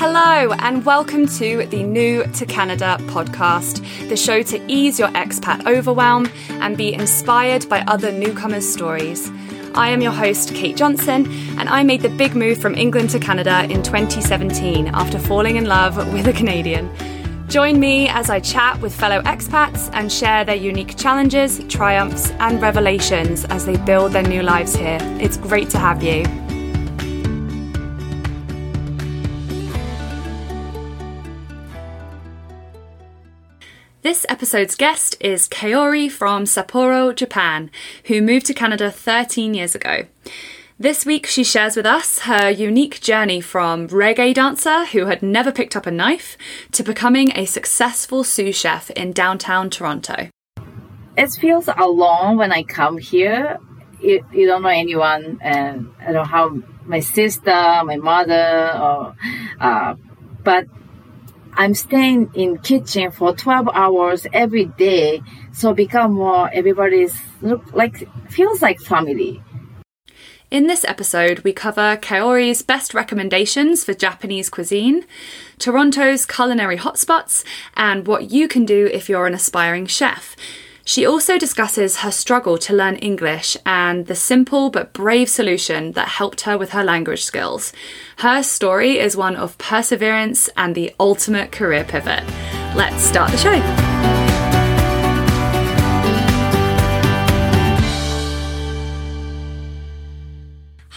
Hello, and welcome to the New to Canada podcast, the show to ease your expat overwhelm and be inspired by other newcomers' stories. I am your host, Kate Johnson, and I made the big move from England to Canada in 2017 after falling in love with a Canadian. Join me as I chat with fellow expats and share their unique challenges, triumphs, and revelations as they build their new lives here. It's great to have you. This episode's guest is Kaori from Sapporo, Japan, who moved to Canada 13 years ago. This week, she shares with us her unique journey from reggae dancer who had never picked up a knife to becoming a successful sous chef in downtown Toronto. It feels alone when I come here. You, you don't know anyone, and I don't have my sister, my mother, or, uh, but I'm staying in kitchen for 12 hours every day. So become more, everybody's look like, feels like family. In this episode, we cover Kaori's best recommendations for Japanese cuisine, Toronto's culinary hotspots, and what you can do if you're an aspiring chef. She also discusses her struggle to learn English and the simple but brave solution that helped her with her language skills. Her story is one of perseverance and the ultimate career pivot. Let's start the show.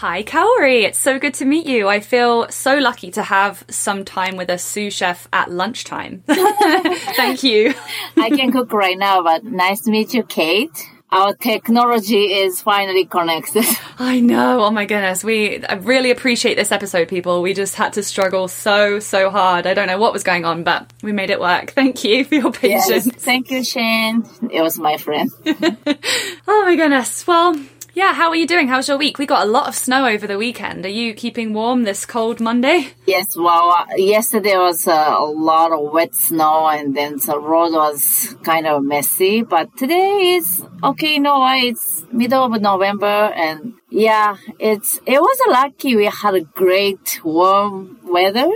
Hi, Kaori. It's so good to meet you. I feel so lucky to have some time with a sous chef at lunchtime. Thank you. I can cook right now, but nice to meet you, Kate. Our technology is finally connected. I know. Oh my goodness. We I really appreciate this episode, people. We just had to struggle so, so hard. I don't know what was going on, but we made it work. Thank you for your patience. Yes, thank you, Shane. It was my friend. oh my goodness. Well, yeah, how are you doing? How's your week? We got a lot of snow over the weekend. Are you keeping warm this cold Monday? Yes, well, uh, yesterday was uh, a lot of wet snow and then the road was kind of messy, but today is okay, know what? It's middle of November and yeah, it's, it was lucky we had a great warm weather.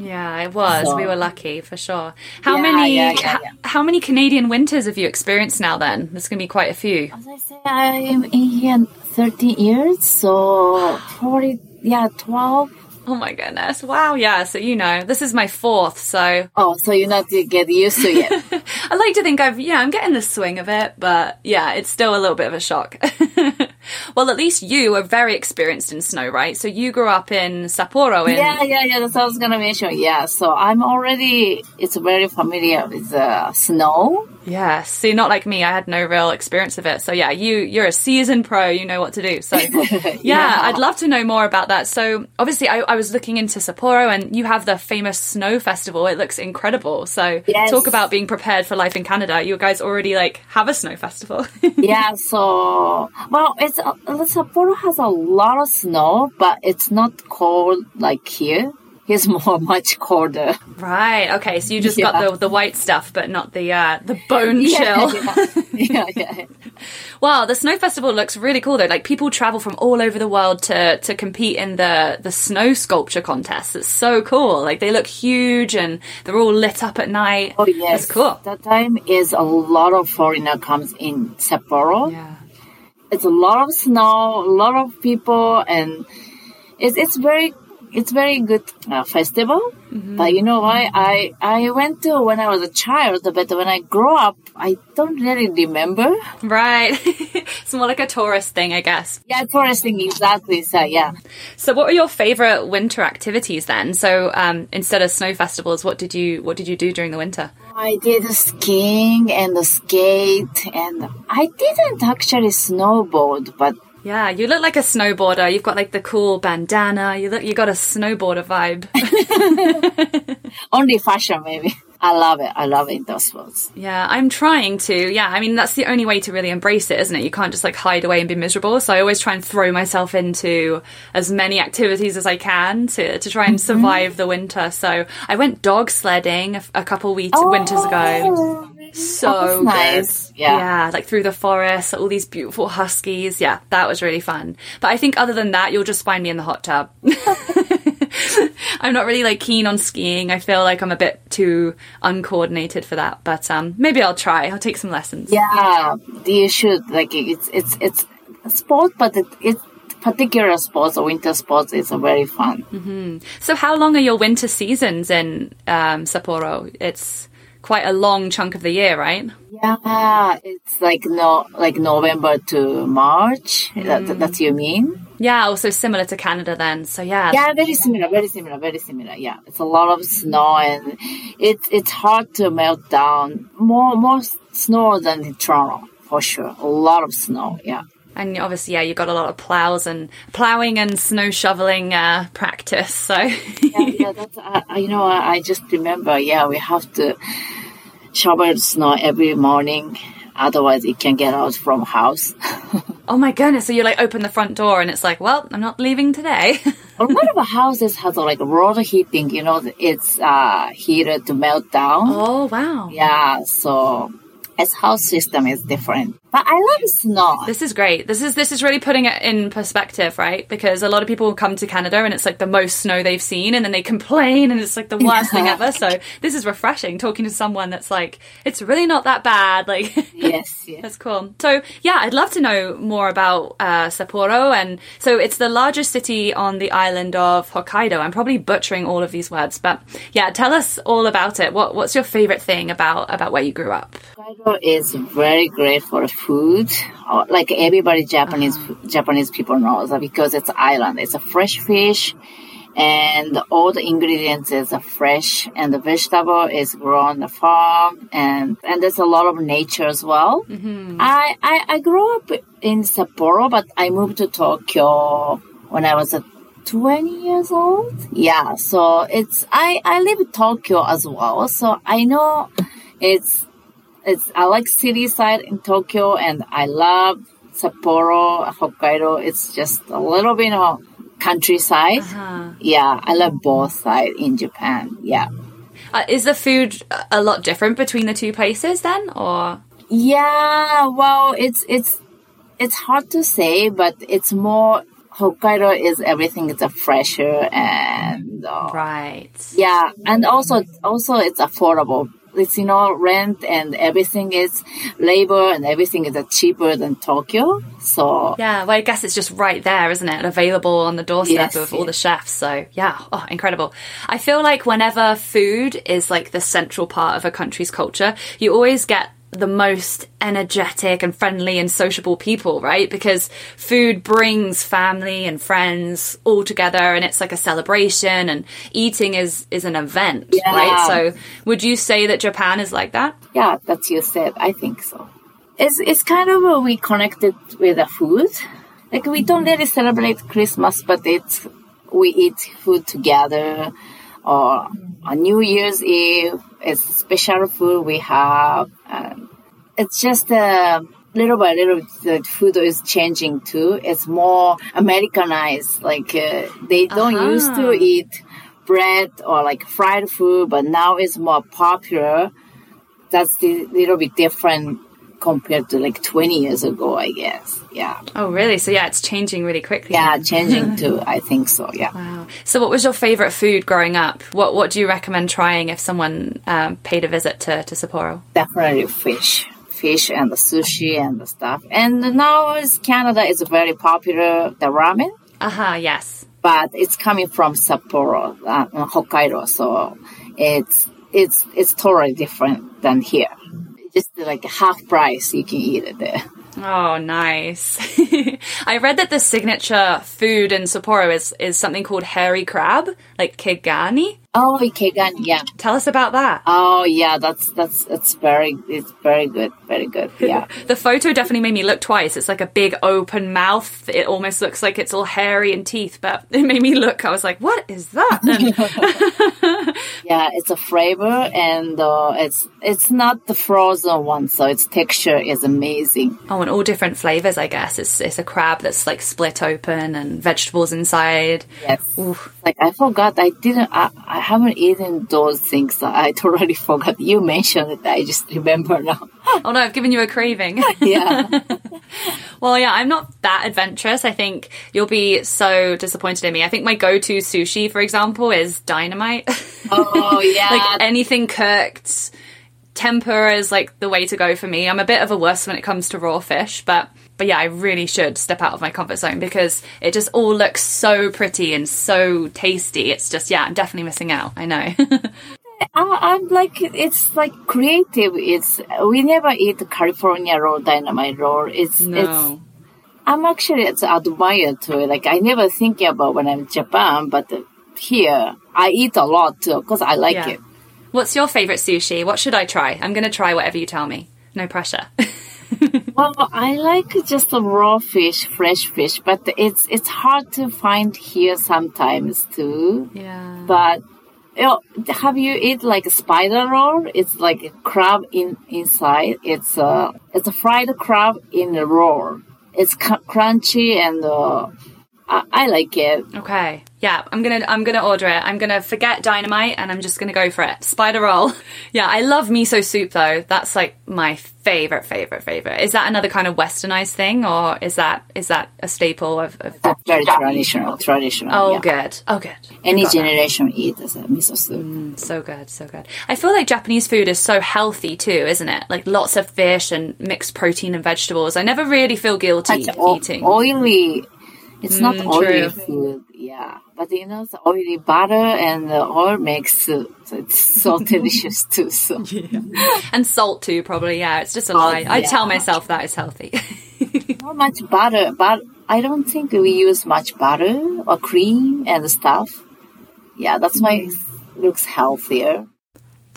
Yeah, it was. So, we were lucky for sure. How yeah, many yeah, yeah, how many Canadian winters have you experienced now then? There's going to be quite a few. As I say, I'm in here 13 years, so probably yeah, 12 Oh my goodness. Wow. Yeah. So, you know, this is my fourth. So. Oh, so you're not to get used to it. I like to think I've, yeah, I'm getting the swing of it, but yeah, it's still a little bit of a shock. well, at least you are very experienced in snow, right? So you grew up in Sapporo. In... Yeah, yeah, yeah. That's what I was going to mention. Yeah. So I'm already, it's very familiar with uh, snow. Yeah, see, not like me. I had no real experience of it. So yeah, you you're a seasoned pro. You know what to do. So yeah, yeah. I'd love to know more about that. So obviously, I, I, was looking into Sapporo, and you have the famous snow festival. It looks incredible. So yes. talk about being prepared for life in Canada. You guys already like have a snow festival. yeah. So well, it's Sapporo has a lot of snow, but it's not cold like here. is more much colder. Right. Okay. So you just yeah. got the the white stuff, but not the uh, the bone yeah, shell. Yeah. yeah. yeah. wow. The snow festival looks really cool though. Like people travel from all over the world to to compete in the the snow sculpture contest. It's so cool. Like they look huge and they're all lit up at night. Oh yes. That's cool. That time is a lot of foreigner comes in Sapporo. Yeah. It's a lot of snow, a lot of people, and it's it's very it's very good uh, festival. Mm-hmm. But you know why? I I went to when I was a child, but when I grow up, I don't really remember. Right, it's more like a tourist thing, I guess. Yeah, tourist thing exactly. So yeah. So, what were your favorite winter activities then? So, um, instead of snow festivals, what did you what did you do during the winter? I did skiing and skate, and I didn't actually snowboard, but yeah, you look like a snowboarder. You've got like the cool bandana. You look, you got a snowboarder vibe. Only fashion, maybe. I love it. I love indoor sports. Yeah, I'm trying to. Yeah, I mean, that's the only way to really embrace it, isn't it? You can't just like hide away and be miserable. So I always try and throw myself into as many activities as I can to, to try and mm-hmm. survive the winter. So I went dog sledding a, a couple weeks, oh, winters ago. So nice. Yeah. yeah, like through the forest, all these beautiful huskies. Yeah, that was really fun. But I think other than that, you'll just find me in the hot tub. I'm not really like keen on skiing. I feel like I'm a bit too uncoordinated for that. But um, maybe I'll try. I'll take some lessons. Yeah, you should. Like it's it's it's a sport, but it, it's particular sports or winter sports is very fun. So, how long are your winter seasons in um, Sapporo? It's quite a long chunk of the year, right? Yeah, it's like no like November to March. That, that's you mean? Yeah, also similar to Canada then. So, yeah. Yeah, very similar, very similar, very similar. Yeah, it's a lot of snow and it's it's hard to melt down. More more snow than in Toronto for sure. A lot of snow. Yeah. And obviously, yeah, you got a lot of plows and plowing and snow shoveling uh, practice. So, yeah, yeah, that's uh, you know I, I just remember. Yeah, we have to shovel snow every morning. Otherwise, it can get out from house. oh my goodness. So, you like open the front door and it's like, well, I'm not leaving today. a lot of houses has like water heating. You know, it's uh, heated to melt down. oh, wow. Yeah, so its house system is different. But I love snow. This is great. This is this is really putting it in perspective, right? Because a lot of people come to Canada and it's like the most snow they've seen, and then they complain, and it's like the worst thing ever. So this is refreshing talking to someone that's like, it's really not that bad. Like, yes, yes. that's cool. So yeah, I'd love to know more about uh, Sapporo, and so it's the largest city on the island of Hokkaido. I'm probably butchering all of these words, but yeah, tell us all about it. What what's your favorite thing about about where you grew up? Hokkaido is very great for food. Uh, Like everybody Japanese uh-huh. Japanese people knows because it's island. It's a fresh fish, and all the ingredients is fresh, and the vegetable is grown on the farm, and and there's a lot of nature as well. Mm-hmm. I, I I grew up in Sapporo, but I moved to Tokyo when I was a 20 years old. Yeah, so it's I I live in Tokyo as well, so I know it's it's I like city side in Tokyo and I love Sapporo, Hokkaido. It's just a little bit of countryside. Yeah, I love both side in Japan. Yeah. Uh, is the food a lot different between the two places then, or? Yeah, well, it's it's it's hard to say, but it's more Hokkaido is everything is a fresher and uh, Right. yeah, and also also it's affordable. It's you know rent and everything is labor and everything is cheaper than Tokyo. So Yeah, well, I guess it's just right there, isn't it? Available on the doorstep Yes, of all the chefs. So, yeah, oh, incredible. I feel like whenever food is like the central part of a country's culture, you always get the most energetic and friendly and sociable people, right? Because food brings family and friends all together and it's like a celebration and eating is is an event, Yeah. right? So, would you say that Japan is like that? yeah, that's you said. I think so. It's it's kind of uh, we connected with the food. Like we don't really celebrate Christmas, but it's we eat food together. Or on New Year's Eve, it's special food we have. Um, it's just uh, little by little, the food is changing too. It's more Americanized. Like uh, they don't Uh-huh. used to eat bread or like fried food, but now it's more popular that's a little bit different compared to like 20 years ago, I guess. Yeah. Oh, really? So, yeah, it's changing really quickly. Yeah, changing too. I think so. Yeah. Wow. So, what was your favorite food growing up? What What do you recommend trying if someone um, paid a visit to, to Sapporo? Definitely fish. Fish and the sushi and the stuff. And now is Canada is very popular, the ramen, Uh huh, yes. but it's coming from Sapporo, uh, Hokkaido. So it's, it's, it's totally different than here. Just like half price, you can eat it there. Oh, nice. I read that the signature food in Sapporo is, is something called hairy crab, like kigani. Oh, Ikegan, yeah. Tell us about that. Oh, yeah, that's, that's, it's very, it's very good, very good. Yeah. The photo definitely made me look twice. It's like a big open mouth. It almost looks like it's all hairy and teeth, but it made me look. I was like, what is that? And- Yeah, it's a flavor and uh, it's it's not the frozen one, so its texture is amazing. oh, and all different flavors, I guess. It's, it's a crab that's like split open and vegetables inside. Yes. Ooh. Like I forgot, I didn't, I, I haven't eaten those things. I totally forgot. You mentioned it. I just remember now. Oh no, I've given you a craving. yeah. well, yeah, I'm not that adventurous. I think you'll be so disappointed in me. I think my go-to sushi, for example, is dynamite. Oh yeah, like anything cooked. Tempura is like the way to go for me. I'm a bit of a wuss when it comes to raw fish, but but yeah, I really should step out of my comfort zone because it just all looks so pretty and so tasty. It's just yeah, I'm definitely missing out. I know. I, am like it's like creative. It's we never eat California roll, dynamite roll. It's no. it's. I'm actually it's admired to it. Like I never think about when I'm in Japan, but here I eat a lot too because I like Yeah. it. What's your favorite sushi? What should I try? I'm going to try whatever you tell me. No pressure. Well, I like just the raw fish, fresh fish, but it's it's hard to find here sometimes too. yeah. But you know, have you eat like a spider roll? It's like a crab in inside. It's a it's a fried crab in a roll. It's crunchy and uh, I, I like it. Okay. Yeah, I'm gonna I'm gonna order it. I'm gonna forget dynamite and I'm just gonna go for it. Spider roll. Yeah, I love miso soup though. That's like my favorite, favorite, favorite. Is that another kind of westernized thing, or is that is that a staple of? of That's very traditional. Traditional. oh, yeah. good. Oh, good. Any that. generation eat as a miso soup. So good, so good. I feel like Japanese food is so healthy too, isn't it? Like lots of fish and mixed protein and vegetables. I never really feel guilty o- eating. oily. It's not Mm, oily true. food. Yeah, but you know, the oily butter and the oil makes uh, it's so delicious too. So and salt too, probably. Yeah, it's just a lie. I yeah. tell myself that it's healthy. not much butter, but I don't think we use much butter or cream and stuff. Yeah, that's why it looks healthier.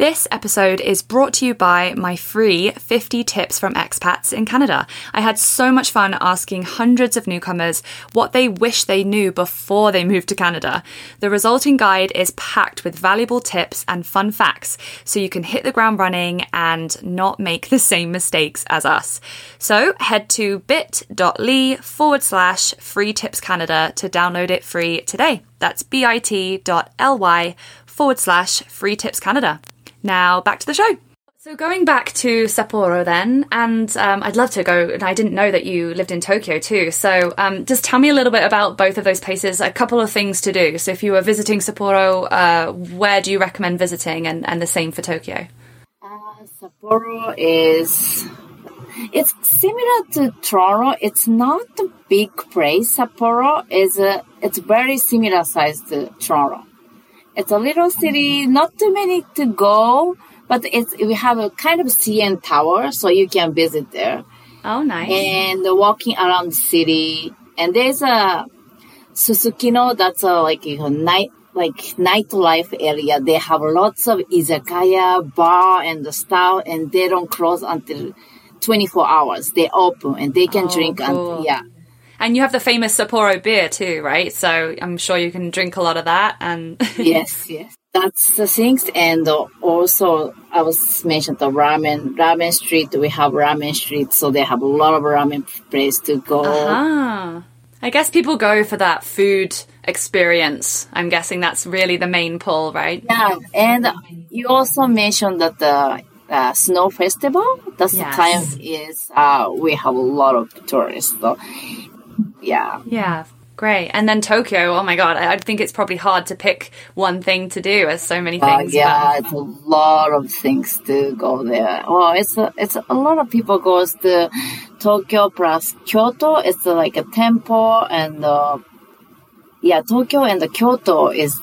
This episode is brought to you by my free 50 tips from expats in Canada. I had so much fun asking hundreds of newcomers what they wish they knew before they moved to Canada. The resulting guide is packed with valuable tips and fun facts so you can hit the ground running and not make the same mistakes as us. So head to bit.ly forward slash free tips Canada to download it free today. That's bit.ly forward slash free tips Canada. Now back to the show. So going back to Sapporo then, and um, I'd love to go. And I didn't know that you lived in Tokyo too. So um, just tell me a little bit about both of those places. A couple of things to do. So if you were visiting Sapporo, uh, where do you recommend visiting? And, and the same for Tokyo. Uh, Sapporo is it's similar to Toronto. It's not a big place. Sapporo is a it's very similar size to Toronto. It's a little city, not too many to go, but it's we have a kind of CN Tower, so you can visit there Oh, nice. and walking around the city. And there's a Susukino that's a like a night like nightlife area. They have lots of izakaya, bar, and the stuff, and they don't close until 24 hours. They open and they can Oh, drink. cool. Until, yeah, And you have the famous Sapporo beer too, right? So I'm sure you can drink a lot of that. And yes, yes. That's the things. And also, I was mentioned the ramen, ramen street. We have ramen street, so they have a lot of ramen place to go. ah, I guess people go for that food experience. I'm guessing that's really the main pull, right? Yeah, and you also mentioned that the uh, snow festival. That's Yes. the time is uh, we have a lot of tourists. So yeah, Yeah, great. And then Tokyo. Oh my god, I I think it's probably hard to pick one thing to do. There's so many uh, things. yeah, it's a lot of things to go there. Well, it's a, it's a lot of people goes to Tokyo plus Kyoto. It's like a temple and. Uh, yeah, Tokyo and the Kyoto is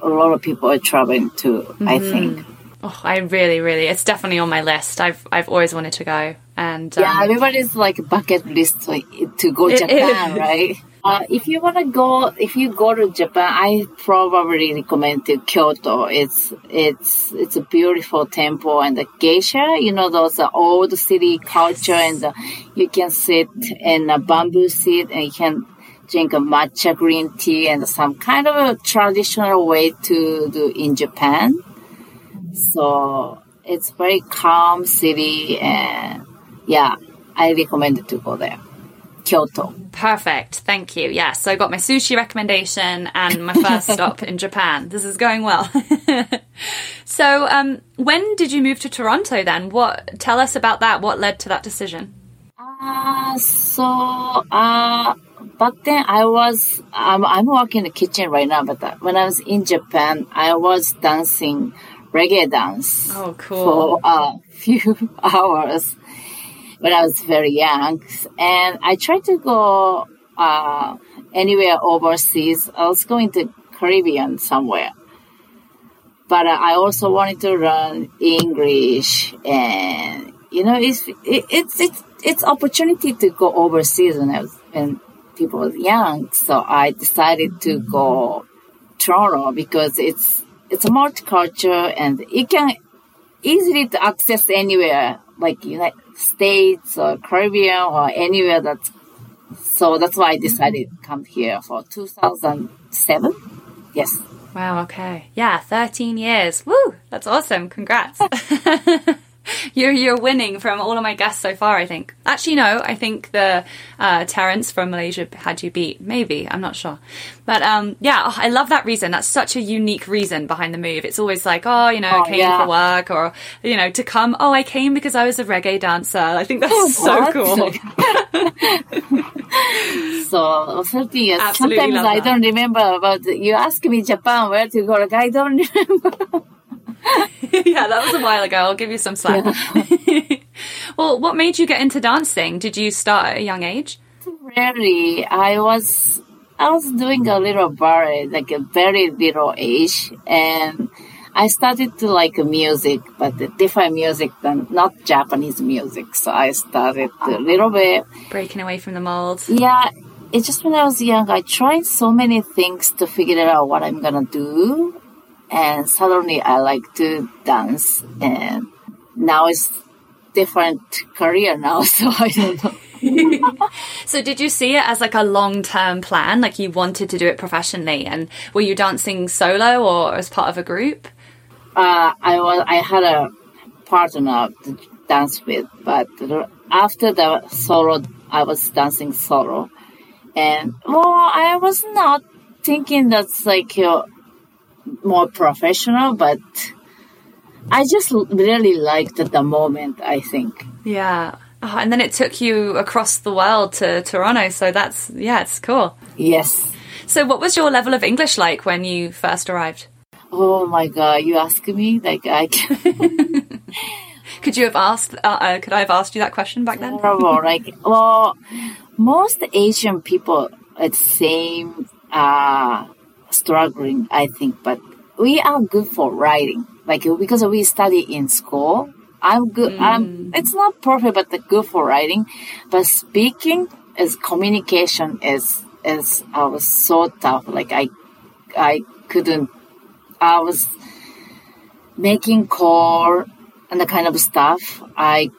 a lot of people are traveling to. I think. Oh, I really, really, it's definitely on my list. I've I've always wanted to go. And um, Yeah, everybody's like bucket list to, to go Japan, right? Uh, if you wanna go, if you go to Japan, I probably recommend to Kyoto. It's it's it's a beautiful temple and the geisha. You know those uh, old city culture, and uh, you can sit in a bamboo seat and you can drink a matcha green tea and some kind of a traditional way to do in Japan. So it's very calm city and yeah, I recommend to go there. Kyoto. perfect. Thank you. Yes, so I got my sushi recommendation and my first stop in Japan. This is going well. so, um, when did you move to Toronto then? What tell us about that? What led to that decision? Uh, so, uh, back then I was, I'm, I'm working in the kitchen right now, but uh, when I was in Japan, I was dancing reggae dance Oh, cool. for a few hours when I was very young. And I tried to go, uh, anywhere overseas. I was going to Caribbean somewhere. But uh, I also wanted to learn English and, you know, it's, it, it's, it's, it's opportunity to go overseas when I was, when people was young. So I decided to go Toronto because it's, it's a multicultural and it can easily to access anywhere like United States or Caribbean or anywhere that's so that's why I decided to come here for 2007. Yes. Wow, okay. Yeah, 13 years. Woo! That's awesome. Congrats. you're you're winning from all of my guests so far, I think. Actually no, I think the uh Terence from Malaysia had you beat. Maybe, I'm not sure. But um yeah, oh, I love that reason. That's such a unique reason behind the move. It's always like, oh, you know, I Oh, came yeah. for work or you know, to come, oh, I came because I was a reggae dancer. I think that's so What? cool. So 30 years. Absolutely Sometimes I that. don't remember about you ask me Japan where to go. Like I don't remember. yeah, that was a while ago. I'll give you some slack. well, what made you get into dancing? Did you start at a young age? Really, I was I was doing a little ballet, like a very little age, and I started to like music, but the different music than not Japanese music. So I started a little bit. Breaking away from the mold. Yeah, it's just when I was young, I tried so many things to figure out what I'm gonna do, and suddenly I like to dance, and now it's different career now. So I don't know. So did you see it as like a long-term plan? Like you wanted to do it professionally and were you dancing solo or as part of a group? uh, I was I had a partner to dance with, but after the solo, I was dancing solo, and well, I was not thinking that's like uh, more professional, but I just really liked the moment. I think. Yeah. Oh, and then it took you across the world to Toronto. So that's, yeah, it's cool. Yes. So what was your level of English like when you first arrived? Oh my god! You ask me like I can. Could you have asked, uh, uh, could I have asked you that question back then? horrible. Like, well, most Asian people, it's same, uh, struggling, I think, but we are good for writing. Like, because we study in school, I'm good. Mm. I'm, it's not perfect, but the good for writing. But speaking is communication is, is, I was so tough. Like, I, I couldn't, I was making call and the kind of stuff. I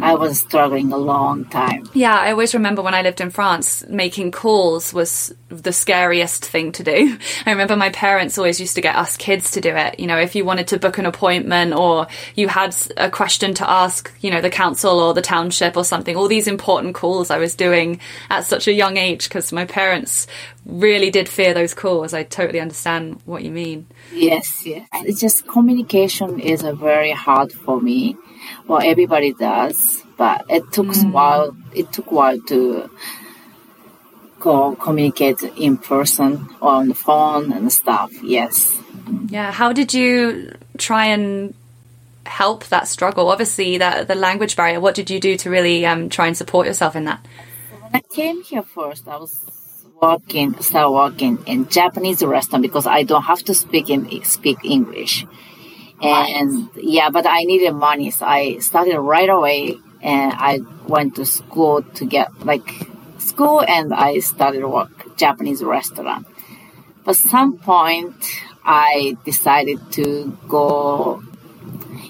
I was struggling a long time. Yeah, I always remember when I lived in France, making calls was the scariest thing to do. I remember my parents always used to get us kids to do it. You know, if you wanted to book an appointment or you had a question to ask, you know, the council or the township or something, all these important calls I was doing at such a young age because my parents really did fear those calls. I totally understand what you mean. Yes, yes. It's just communication is a very hard for me. Well, everybody does, but it took a while. It took a while to go communicate in person or on the phone and stuff. Yes. Yeah. How did you try and help that struggle? Obviously, that the language barrier. What did you do to really um, try and support yourself in that? When I came here first, I was working, start working in Japanese restaurant because I don't have to speak in speak English. And yeah, but I needed money, so I started right away, and I went to school to get like school, and I started work Japanese restaurant. But some point, I decided to go,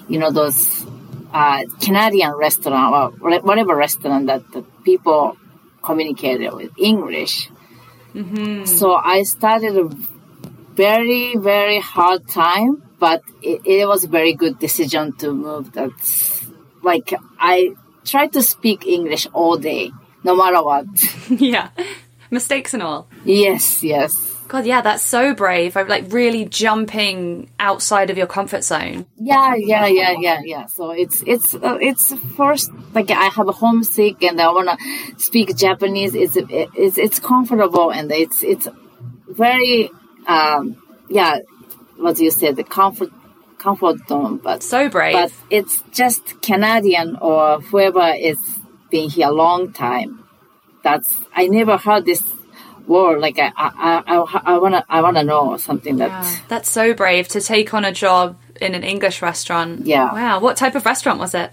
you know, those uh, Canadian restaurant or whatever restaurant that the people communicated with English. So I started a very, very hard time, but it, it was a very good decision to move. That's like I try to speak English all day, no matter what. yeah. Mistakes and all. yes, yes. God, yeah, that's so brave. I'm like really jumping outside of your comfort zone. Yeah, yeah, yeah, yeah, yeah. So it's it's uh, it's first like I have a homesick and I wanna speak Japanese. It's it's it's comfortable and it's it's very um yeah, what you said, the comfort comfort zone. But so brave. But it's just Canadian or whoever is been here a long time. That's I never heard this word. Like I I I, I wanna I wanna know something that. Yeah, that's so brave to take on a job in an English restaurant. Yeah. Wow. What type of restaurant was it?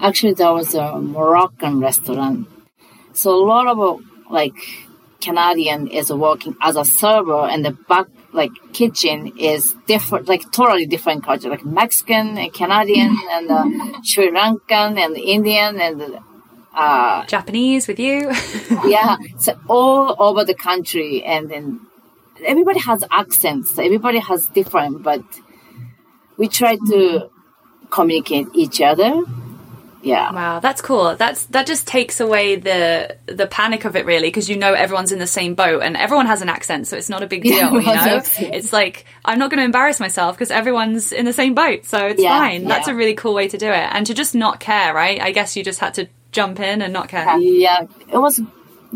Actually, that was a Moroccan restaurant. So a lot of like Canadian is working as a server, and the back like kitchen is different, like totally different culture, like Mexican and Canadian and uh, Sri Lankan and Indian and uh, Japanese with you. yeah, so all over the country, and then everybody has accents. Everybody has different, but we try to communicate each other yeah. Wow that's cool. That's that just takes away the the panic of it really because you know everyone's in the same boat and everyone has an accent so it's not a big deal yeah, you know? it's like i'm not going to embarrass myself because everyone's in the same boat so it's yeah, fine. yeah. that's a really cool way to do it. And to just not care right? I guess you just had to jump in and not care. Yeah it was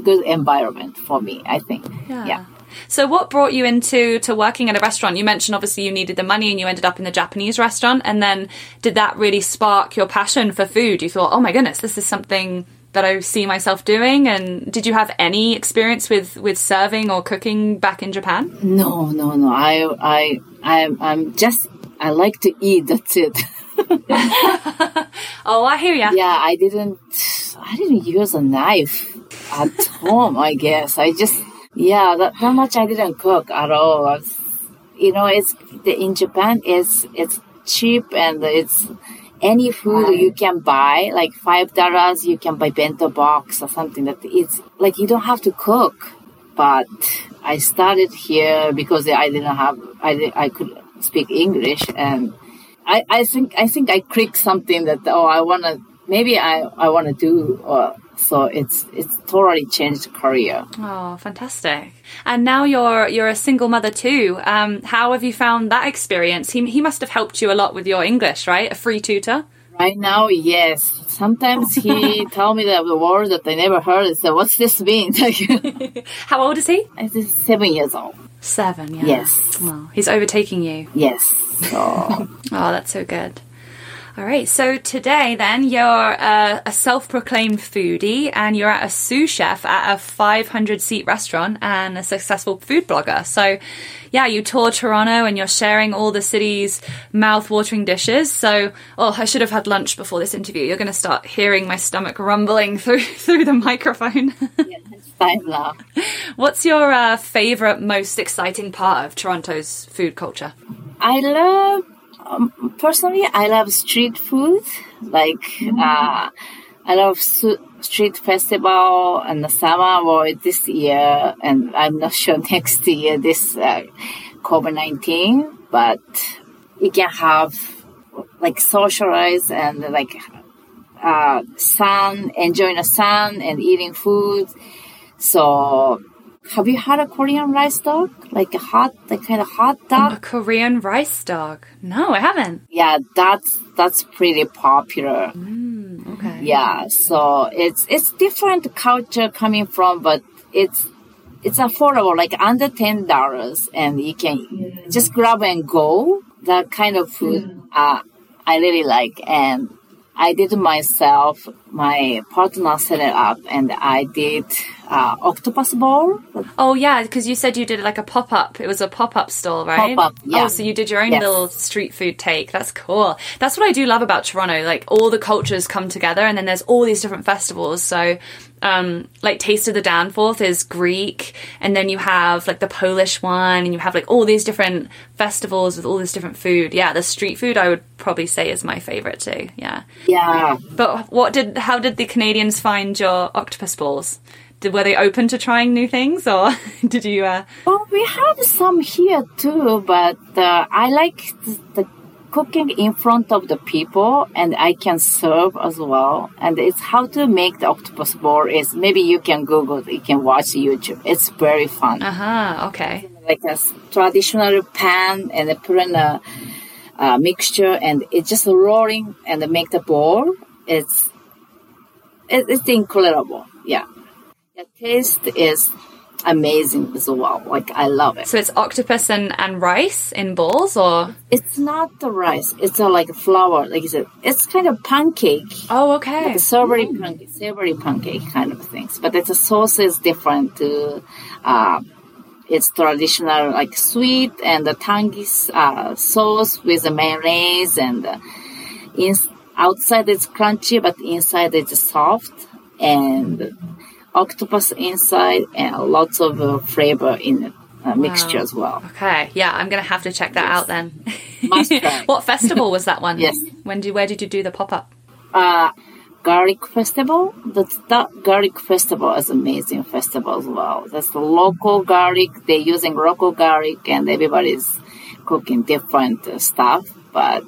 good environment for me i think. Yeah. So, what brought you into to working at a restaurant? You mentioned obviously you needed the money and you ended up in the Japanese restaurant. And then, did that really spark your passion for food? You thought, oh my goodness, this is something that I see myself doing. And did you have any experience with with serving or cooking back in Japan? No, no, no. I, I, I I'm just I like to eat. That's it. oh, I hear you. Yeah, I didn't. I didn't use a knife at home. I guess I just yeah, that, that much I didn't cook at all. Was, you know, it's the, in Japan. It's it's cheap and it's any food you can buy, like five dollars, you can buy bento box or something that it's like you don't have to cook. But I started here because I didn't have I I could speak English and I I think I think I clicked something that oh I wanna maybe I I wanna do or so it's it's totally changed career. Oh, fantastic! And now you're you're a single mother too. Um, how have you found that experience? He he must have helped you a lot with your English, right? A free tutor. Right now, yes. Sometimes he tell me the word that I never heard. So what's this mean? How old is he? He's seven years old. Seven, yeah. Yes. Well, he's overtaking you. Yes. So. oh, that's so good. All right, so today then you're a, a self proclaimed foodie and you're at a sous chef at a 500 seat restaurant and a successful food blogger. So, yeah, you tour Toronto and you're sharing all the city's mouth watering dishes. So, oh, I should have had lunch before this interview. You're going to start hearing my stomach rumbling through, through the microphone. yeah, it's fine now. What's your uh, favorite, most exciting part of Toronto's food culture? I love um, personally, I love street food. Like, mm-hmm. uh, I love su- street festival and the summer or this year, and I'm not sure next year, this uh, COVID 19, but you can have like socialize and like uh, sun, enjoying the sun and eating food. So have you had a Korean rice dog? Like a hot, like kind of hot dog? A Korean rice dog? No, I haven't. Yeah, that's that's pretty popular. Mm, okay. Yeah, so it's it's different culture coming from, but it's it's affordable, like under ten dollars, and you can mm. just grab and go. That kind of food, mm. uh, I really like, and I did myself. My partner set it up, and I did uh, octopus ball. Oh yeah, because you said you did like a pop up. It was a pop up stall, right? Pop up. Yeah. Oh, so you did your own yes. little street food take. That's cool. That's what I do love about Toronto. Like all the cultures come together, and then there's all these different festivals. So um, like Taste of the Danforth is Greek, and then you have like the Polish one, and you have like all these different festivals with all this different food. Yeah, the street food I would probably say is my favorite too. Yeah. Yeah. But what did how did the Canadians find your octopus balls? Did, were they open to trying new things, or did you? Uh... Well, we have some here too, but uh, I like the, the cooking in front of the people and I can serve as well. And it's how to make the octopus ball is maybe you can Google, you can watch YouTube. It's very fun. Uh huh. Okay. like a traditional pan and they put in a, a mixture and it's just rolling and make the ball. It's it, it's incredible. Yeah, the taste is amazing as well. Like I love it. So it's octopus and, and rice in balls, or It's not the rice. It's a, like flour. Like I said, it's kind of pancake. oh, okay, Like savory pancake, savory pancake kind of things. But it's a sauce is different to, uh, it's traditional like sweet and the tangy uh, sauce with the mayonnaise and uh, in, outside it's crunchy but inside it's soft and octopus inside and lots of uh, flavor in it, uh, mixture as well. okay, yeah, I'm gonna have to check that out then. Must try. what festival was that one? Yes. When did where did you do the pop up? uh, garlic festival. The that garlic festival is amazing festival as well. That's the local garlic. They're using local garlic, and everybody's cooking different uh, stuff. But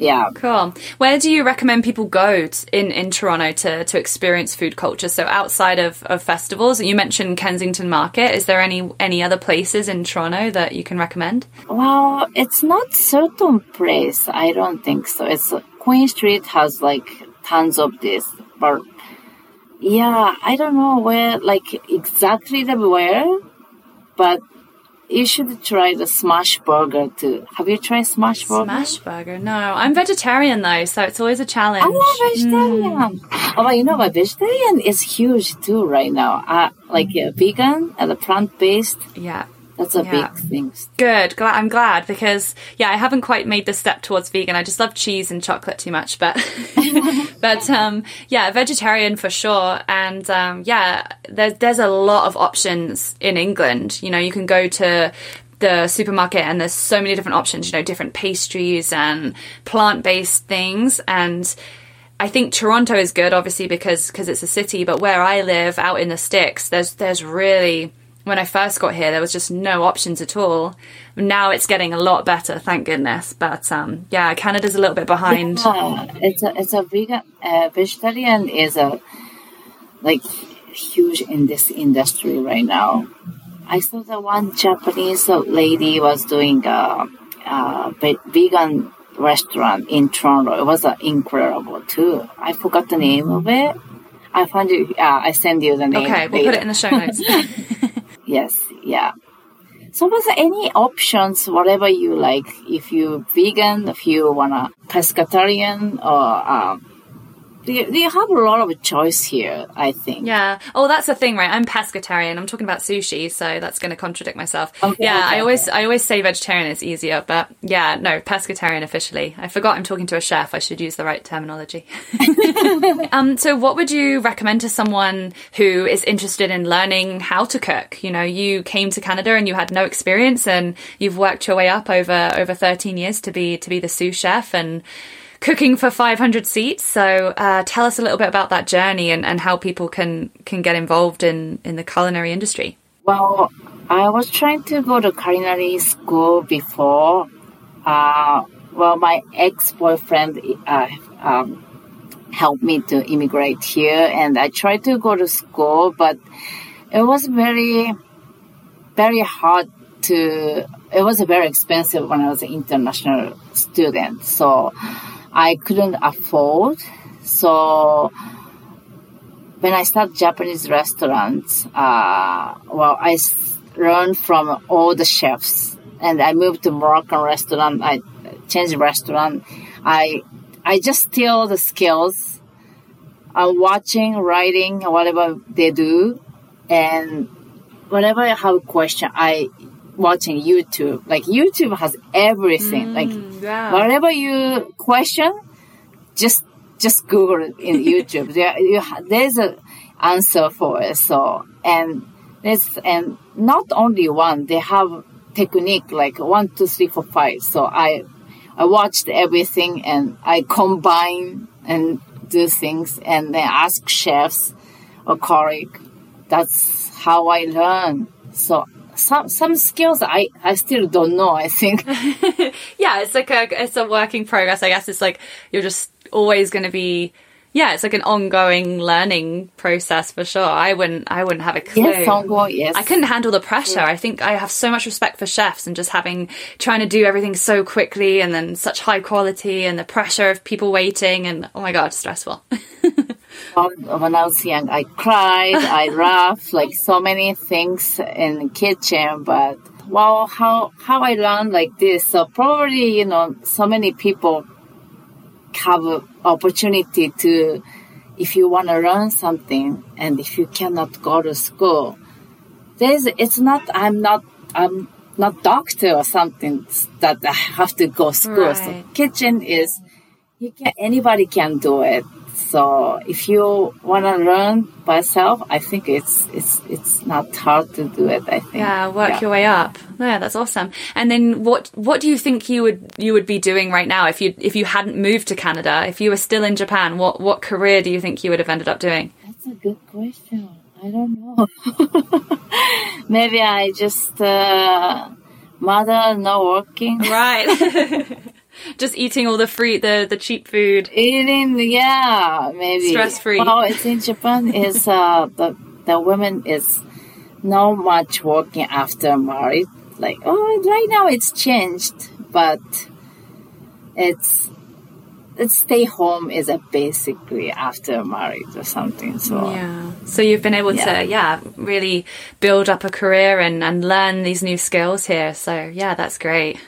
yeah, Cool. Where do you recommend people go t- in, in Toronto to, to experience food culture? So outside of, of festivals, you mentioned Kensington Market. Is there any any other places in Toronto that you can recommend? well, it's not certain place. I don't think so. It's Queen Street has like tons of this, but yeah, I don't know where like exactly the where, but. You should try the smash burger too. Have you tried smash burger? Smash burger? No, I'm vegetarian though, so it's always a challenge. I'm not vegetarian. Oh, but you know what? Vegetarian is huge too right now. Uh, like uh, vegan and the plant based. Yeah. That's a Yeah. big thing. Good. Glad, I'm glad because yeah, I haven't quite made the step towards vegan. I just love cheese and chocolate too much, but but um, yeah, vegetarian for sure. And um, yeah, there's there's a lot of options in England. You know, you can go to the supermarket and there's so many different options. You know, different pastries and plant based things and. I think Toronto is good, obviously, because because it's a city. But where I live, out in the sticks, there's there's really when I first got here, there was just no options at all. Now it's getting a lot better, thank goodness. But um, yeah, Canada's a little bit behind. Uh, it's a it's a vegan uh, vegetarian is a like huge in this industry right now. I saw the one Japanese lady was doing a, a vegan restaurant in Toronto. It was uh, incredible too. I forgot the name of it. I found you. Uh, I send you the name. Okay, we'll put it in the show notes. Yes, yeah. So was there any options, whatever you like, if you vegan, if you wanna pescatarian, or um, you, you have a lot of choice here. I think. Yeah. Oh, that's the thing, right? I'm pescatarian. I'm talking about sushi, so that's going to contradict myself. Okay, yeah, okay, I always I always say vegetarian is easier, but yeah, no, pescatarian officially. I forgot I'm talking to a chef. I should use the right terminology. um, so, what would you recommend to someone who is interested in learning how to cook? You know, you came to Canada and you had no experience, and you've worked your way up over over 13 years to be to be the sous chef and cooking for 500 seats. So uh, tell us a little bit about that journey and, and how people can can get involved in in the culinary industry. Well, I was trying to go to culinary school before. Uh, well, my ex-boyfriend uh, um, helped me to immigrate here, and I tried to go to school, but it was very, very hard to. It was very expensive when I was an international student, so I couldn't afford. So when I start Japanese restaurants, uh, well, I learned from all the chefs, and I moved to Moroccan restaurant. I changed restaurant. I I just steal the skills. I'm watching, writing, whatever they do, and whenever I have a question, I watching YouTube. Like YouTube has everything. Mm, like yeah. whatever you question, just just Google it in YouTube. there, you, ha- there's a answer for it. So and there's and not only one. They have technique like one, two, three, four, five. So I I watched everything and I combine and do things and then ask chefs or colleague. That's how I learn. So some some skills I I still don't know. I think. yeah, it's like a it's a work in progress. I guess it's like you're just always going to be yeah, it's like an ongoing learning process for sure. I wouldn't, I wouldn't have a clue. Yes, ongoing, yes. I couldn't handle the pressure. I think I have so much respect for chefs and just having, trying to do everything so quickly and then such high quality and the pressure of people waiting and oh my God, stressful. when I was young, I cried, I laughed, like so many things in the kitchen, but wow, how, how I learned like this. So probably, you know, so many people have opportunity to, if you want to learn something and if you cannot go to school, there's, it's not, I'm not, I'm not doctor or something that I have to go school. Right. So kitchen is, you can, anybody can do it. So if you want to learn by yourself, I think it's it's it's not hard to do it. I think. Yeah, work yeah. your way up. Yeah, that's awesome. And then what what do you think you would you would be doing right now if you if you hadn't moved to Canada? If you were still in Japan, what what career do you think you would have ended up doing? That's a good question. I don't know. Maybe I just uh, mother not working. Right. just eating all the free the the cheap food. Eating yeah maybe. Stress free oh it's in japan is uh the the women is not much working after married. Like oh right now it's changed but it's it's stay home is a basically after marriage or something so. Yeah. So you've been able yeah. to yeah really build up a career and and learn these new skills here. So yeah that's great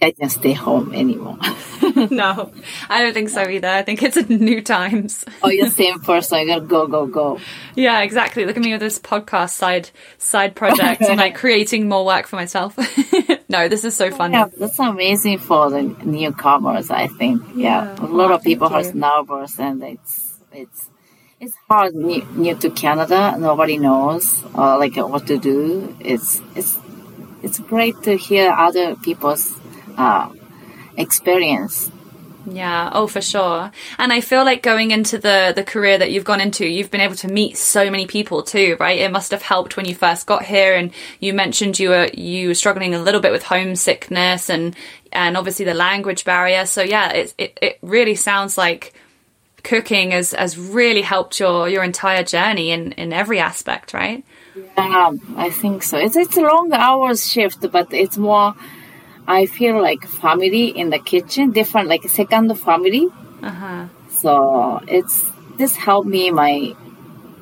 I can't stay home anymore. no, I don't think so either. I think it's a new times. oh, you're same person. I gotta go, go, go. Yeah, exactly. Look at me with this podcast side side project and like creating more work for myself. no, this is so fun. Yeah, that's amazing for the newcomers. I think. Yeah, yeah. a lot of people are nervous, and it's it's it's hard new, new to Canada. Nobody knows uh, like what to do. It's it's it's great to hear other people's uh, experience. Yeah, oh for sure. And I feel like going into the the career that you've gone into, you've been able to meet so many people too, right? It must have helped when you first got here and you mentioned you were you were struggling a little bit with homesickness and and obviously the language barrier. So yeah, it it, it really sounds like cooking has has really helped your your entire journey in in every aspect, right? Yeah, I think so. It's it's a long hours shift, but it's more I feel like family in the kitchen, different like second family. Uh-huh. So it's this helped me my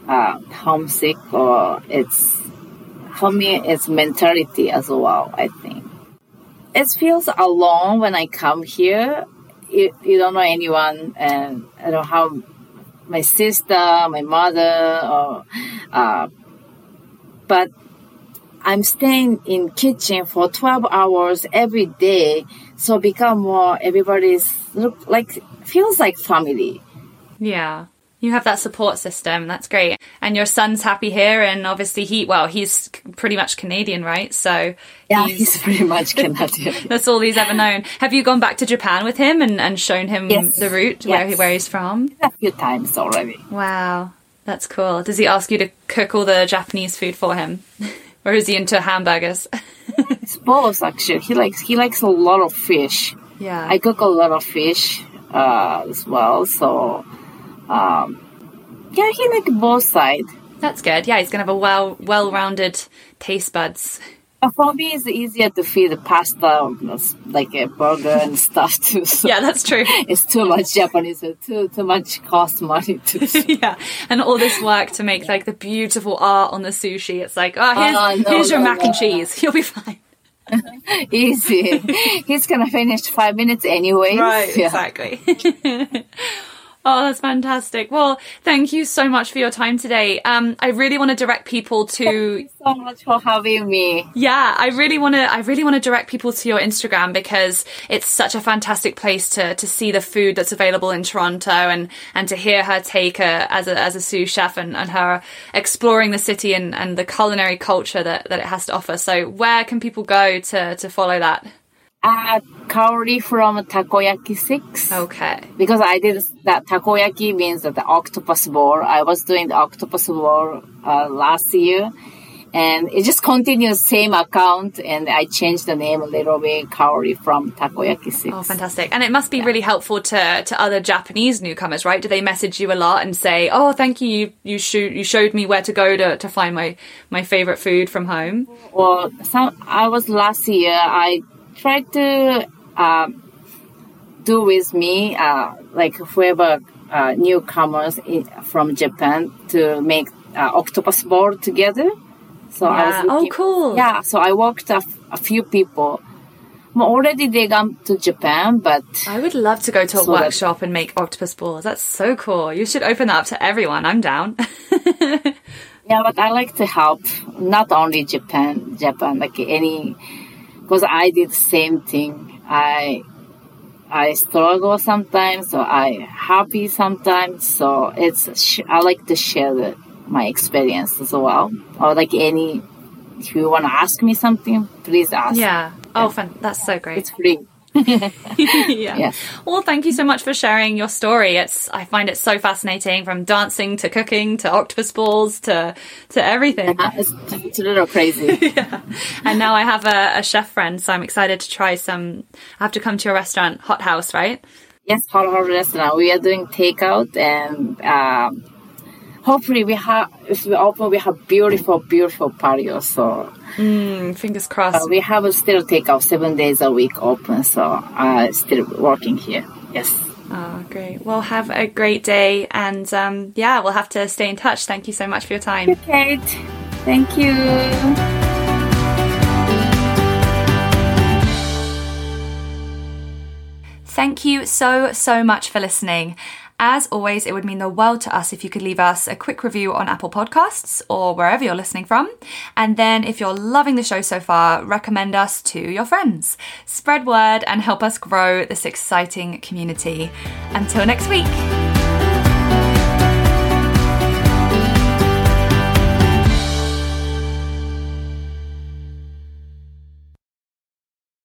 uh, homesick or it's helped me its mentality as well. I think it feels alone when I come here. You, you don't know anyone, and I don't have my sister, my mother, or uh, but I'm staying in kitchen for 12 hours every day. So become more, everybody's look like, feels like family. Yeah. You have that support system. That's great. And your son's happy here. And obviously he, well, he's pretty much Canadian, right? So yeah, he's, he's pretty much Canadian. that's all he's ever known. Have you gone back to Japan with him and, and shown him yes. the route yes. where, where he's from? A few times already. Wow. That's cool. Does he ask you to cook all the Japanese food for him? or is he into hamburgers? it's both actually. He likes he likes a lot of fish. Yeah, I cook a lot of fish uh, as well. So um, yeah, he like both sides. That's good. Yeah, he's gonna have a well well rounded taste buds. For me, it's easier to feed the pasta, like a burger and stuff too. So yeah, that's true. It's too much Japanese, too too much cost money too. yeah, and all this work to make like the beautiful art on the sushi. It's like, oh, here's, uh, no, here's no, your mac no. and cheese. You'll be fine. Easy. He's gonna finish five minutes anyway. Right, yeah. exactly. Oh, that's fantastic. Well, thank you so much for your time today. Um, I really want to direct people to. Thank you so much for having me. Yeah, I really want to. I really want to direct people to your Instagram because it's such a fantastic place to to see the food that's available in Toronto and and to hear her take a, as a as a sous chef and, and her exploring the city and and the culinary culture that that it has to offer. So, where can people go to to follow that? Uh, Kaori from Takoyaki 6. Okay. Because I did that takoyaki means that the octopus ball. I was doing the octopus ball uh, last year. and it just continues same account and I changed the name a little bit Kaori from Takoyaki Six. Oh, fantastic! And it must be yeah. really helpful to to other Japanese newcomers, right? Do they message you a lot and say, "Oh, thank you, you you, shoot, you showed me where to go to, to find my my favorite food from home"? Well, some I was last year. I tried to uh, do with me uh, like whoever uh, newcomers in, from Japan to make uh, octopus ball together. So yeah. I was looking, oh cool. Yeah, so I worked a, a few people. Well, already they come to Japan, but I would love to go to a so workshop that, and make octopus balls. That's so cool. You should open that up to everyone. I'm down. yeah, but I like to help not only Japan, Japan, like any, because I did the same thing. I I struggle sometimes, so I happy sometimes. So it's I like to share the my experience as well. Or like any, if you want to ask me something, please ask. Yeah. Oh, fun. That's so great. It's free. yeah. Well, thank you so much for sharing your story. It's I find it so fascinating from dancing to cooking to octopus balls to to everything. Yeah, it's, it's, a little crazy. yeah. And now I have a, a, chef friend, so I'm excited to try some. I have to come to your restaurant, Hot House, right? Yes, Hot House restaurant. We are doing takeout and. Um, hopefully we have if we open we have beautiful beautiful patio so. Mm, fingers crossed. Uh, we have a still take out seven days a week open so uh still working here. Yes. Oh great. Well have a great day and um, yeah we'll have to stay in touch. Thank you so much for your time. Kate. Thank you. Thank you so, so much for listening. As always, it would mean the world to us if you could leave us a quick review on Apple Podcasts or wherever you're listening from. And then, if you're loving the show so far, recommend us to your friends. Spread word and help us grow this exciting community. Until next week.